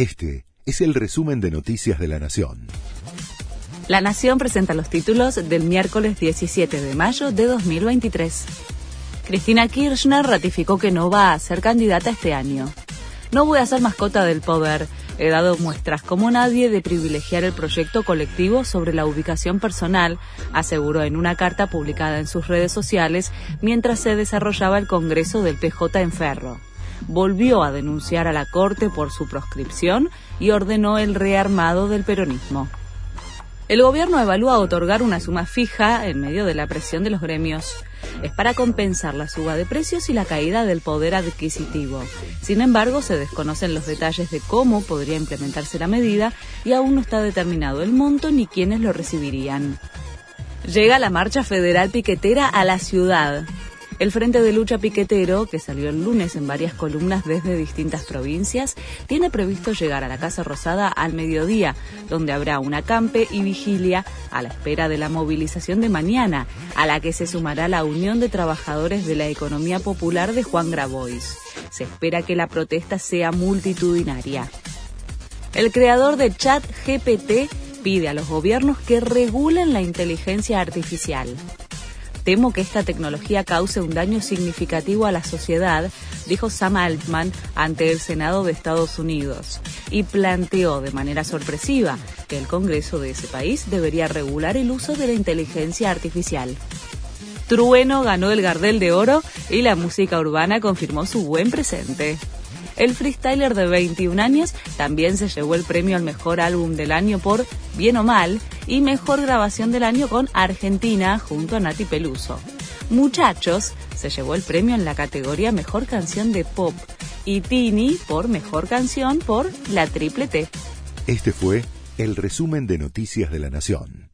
Este es el resumen de Noticias de la Nación. La Nación presenta los títulos del miércoles 17 de mayo de 2023. Cristina Kirchner ratificó que no va a ser candidata este año. No voy a ser mascota del poder. He dado muestras como nadie de privilegiar el proyecto colectivo sobre la ubicación personal, aseguró en una carta publicada en sus redes sociales mientras se desarrollaba el Congreso del PJ en Ferro volvió a denunciar a la Corte por su proscripción y ordenó el rearmado del peronismo. El gobierno evalúa otorgar una suma fija en medio de la presión de los gremios. Es para compensar la suba de precios y la caída del poder adquisitivo. Sin embargo, se desconocen los detalles de cómo podría implementarse la medida y aún no está determinado el monto ni quiénes lo recibirían. Llega la marcha federal piquetera a la ciudad. El Frente de Lucha Piquetero, que salió el lunes en varias columnas desde distintas provincias, tiene previsto llegar a la Casa Rosada al mediodía, donde habrá un acampe y vigilia a la espera de la movilización de mañana, a la que se sumará la Unión de Trabajadores de la Economía Popular de Juan Grabois. Se espera que la protesta sea multitudinaria. El creador de Chat GPT pide a los gobiernos que regulen la inteligencia artificial. Temo que esta tecnología cause un daño significativo a la sociedad, dijo Sam Altman ante el Senado de Estados Unidos, y planteó de manera sorpresiva que el Congreso de ese país debería regular el uso de la inteligencia artificial. Trueno ganó el Gardel de Oro y la música urbana confirmó su buen presente. El freestyler de 21 años también se llevó el premio al mejor álbum del año por Bien o Mal y mejor grabación del año con Argentina junto a Nati Peluso. Muchachos se llevó el premio en la categoría Mejor Canción de Pop y Tini por Mejor Canción por La Triple T. Este fue el resumen de Noticias de la Nación.